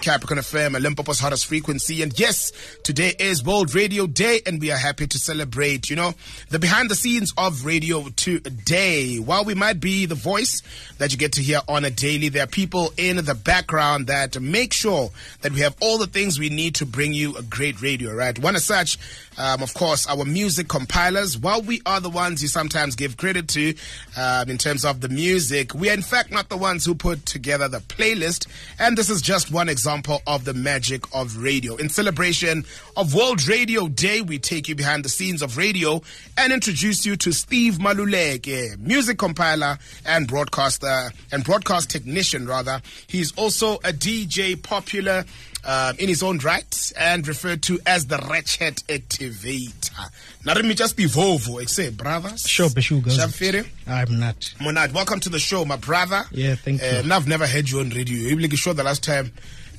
Capricorn FM, Limpopo's hottest frequency. And yes, today is World Radio Day, and we are happy to celebrate, you know, the behind the scenes of radio today. While we might be the voice that you get to hear on a daily, there are people in the background that make sure that we have all the things we need to bring you a great radio, right? One of such, um, of course, our music compilers. While we are the ones you sometimes give credit to um, in terms of the music, we are in fact not the ones who put together the playlist. And this is just one example of the magic of radio. In celebration of World Radio Day, we take you behind the scenes of radio and introduce you to Steve Maluleke, music compiler and broadcaster and broadcast technician rather. He's also a DJ popular um, in his own right and referred to as the Ratchet Activator. Now let me just be Volvo, say brothers. Sure, Beshuga. Shamfiri. I'm not. Monad, welcome to the show, my brother. Yeah, thank you. Uh, and I've never heard you on radio. You like sure the last time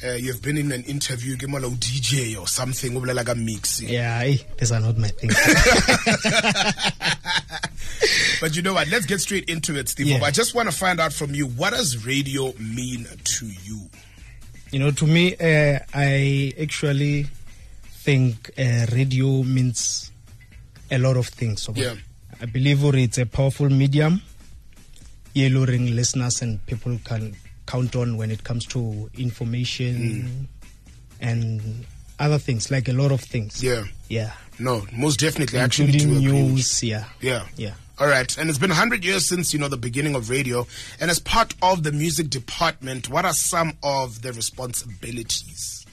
uh, you've been in an interview, give me a DJ or something, like a mix. Yeah, I, these are not my things. but you know what? Let's get straight into it, Steve. Yeah. I just want to find out from you what does radio mean to you? You know, to me, uh, I actually think uh, radio means a lot of things. So Yeah. I believe it's a powerful medium, yellow ring listeners and people can count on when it comes to information and other things, like a lot of things. Yeah. Yeah. No, most definitely. Actually Including with news. Yeah. Yeah. Yeah. All right. And it's been 100 years since, you know, the beginning of radio. And as part of the music department, what are some of the responsibilities?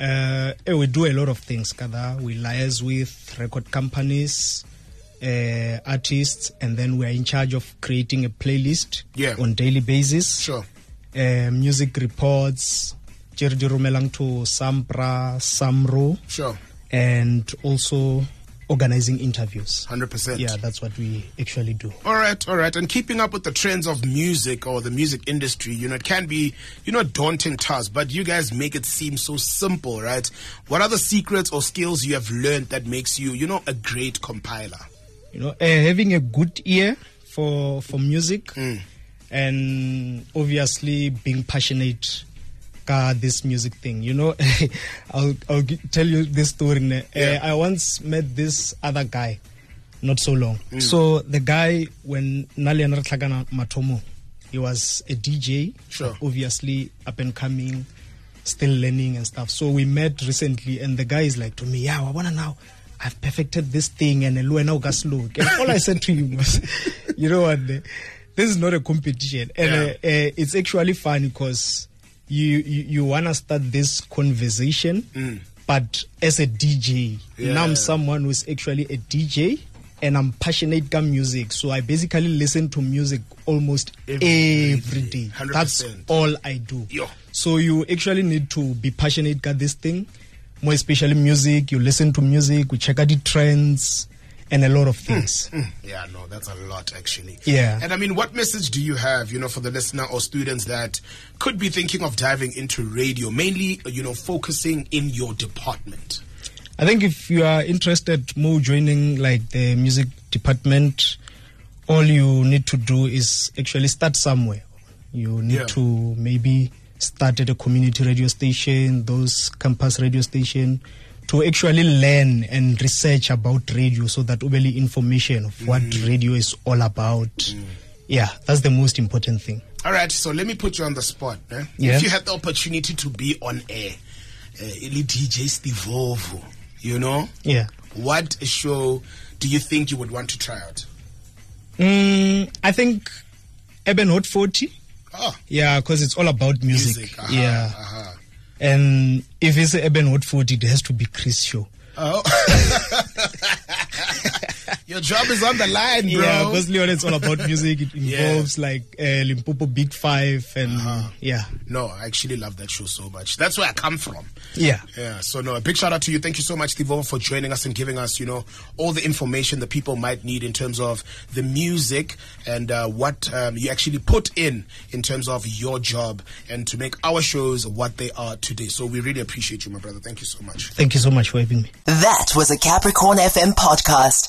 Uh, eh, we do a lot of things, Kada. We liaise with record companies, uh, artists, and then we are in charge of creating a playlist Yeah. on daily basis. Sure. Uh, music reports, Jerry Rumelang to Sampra, Samro, Sure. and also organizing interviews. 100%. Yeah, that's what we actually do. All right, all right. And keeping up with the trends of music or the music industry, you know, it can be, you know, daunting task, but you guys make it seem so simple, right? What are the secrets or skills you have learned that makes you, you know, a great compiler? you know, uh, having a good ear for for music, Mm. And obviously being passionate about this music thing. You know, I'll I'll tell you this story. Yeah. Uh, I once met this other guy, not so long. So the guy when Nalian Ratlagana Matomo, he was a DJ, Sure. obviously up and coming, still learning and stuff. So we met recently, and the guy is like to me, "Yeah, I wanna now." I've perfected this thing and Luena Ugasluk. And all I said to him was, you know what, eh, this is not a competition. And Yeah. uh, uh, it's actually funny because you, you, you want to start this conversation, but as a DJ, now I'm someone who's actually a DJ and I'm passionate about music. So I basically listen to music almost Every every day. day. 100%. That's all I do. Yo. So you actually need to be passionate about this thing, more especially music. You listen to music, you check out the trends, and a lot of things. Mm, Yeah, no, that's a lot actually. Yeah. And I mean, what message do you have, you know, for the listener or students that could be thinking of diving into radio, mainly, you know, focusing in your department? I think if you are interested more joining like the music department, all you need to do is actually start somewhere. You need Yeah. to maybe start at a community radio station, those campus radio station, to actually learn and research about radio so that really information of what radio is all about. Yeah, that's the most important thing. All right, so let me put you on the spot. Eh? Yeah. If you had the opportunity to be on air, uh, Ili DJ Steve Volvo, you know, Yeah. what show do you think you would want to try out? Mm, I think Eben Hot 40. Oh, Yeah, because it's all about music. music. uh-huh, yeah. uh-huh. And if it's Hot 40, it has to be Chris show. Oh. Your job is on the line, bro. Yeah, because Leon, it's all about music. It Yeah. involves like uh, Limpopo Big Five and Uh-huh. yeah. no, I actually love that show so much. That's where I come from. Yeah. Yeah, so no, a big shout out to you. Thank you so much, Steve, for joining us and giving us, you know, all the information that people might need in terms of the music and uh, what um, you actually put in in terms of your job and to make our shows what they are today. So we really appreciate you, my brother. Thank you so much. Thank you so much for having me. That was a Capricorn FM podcast.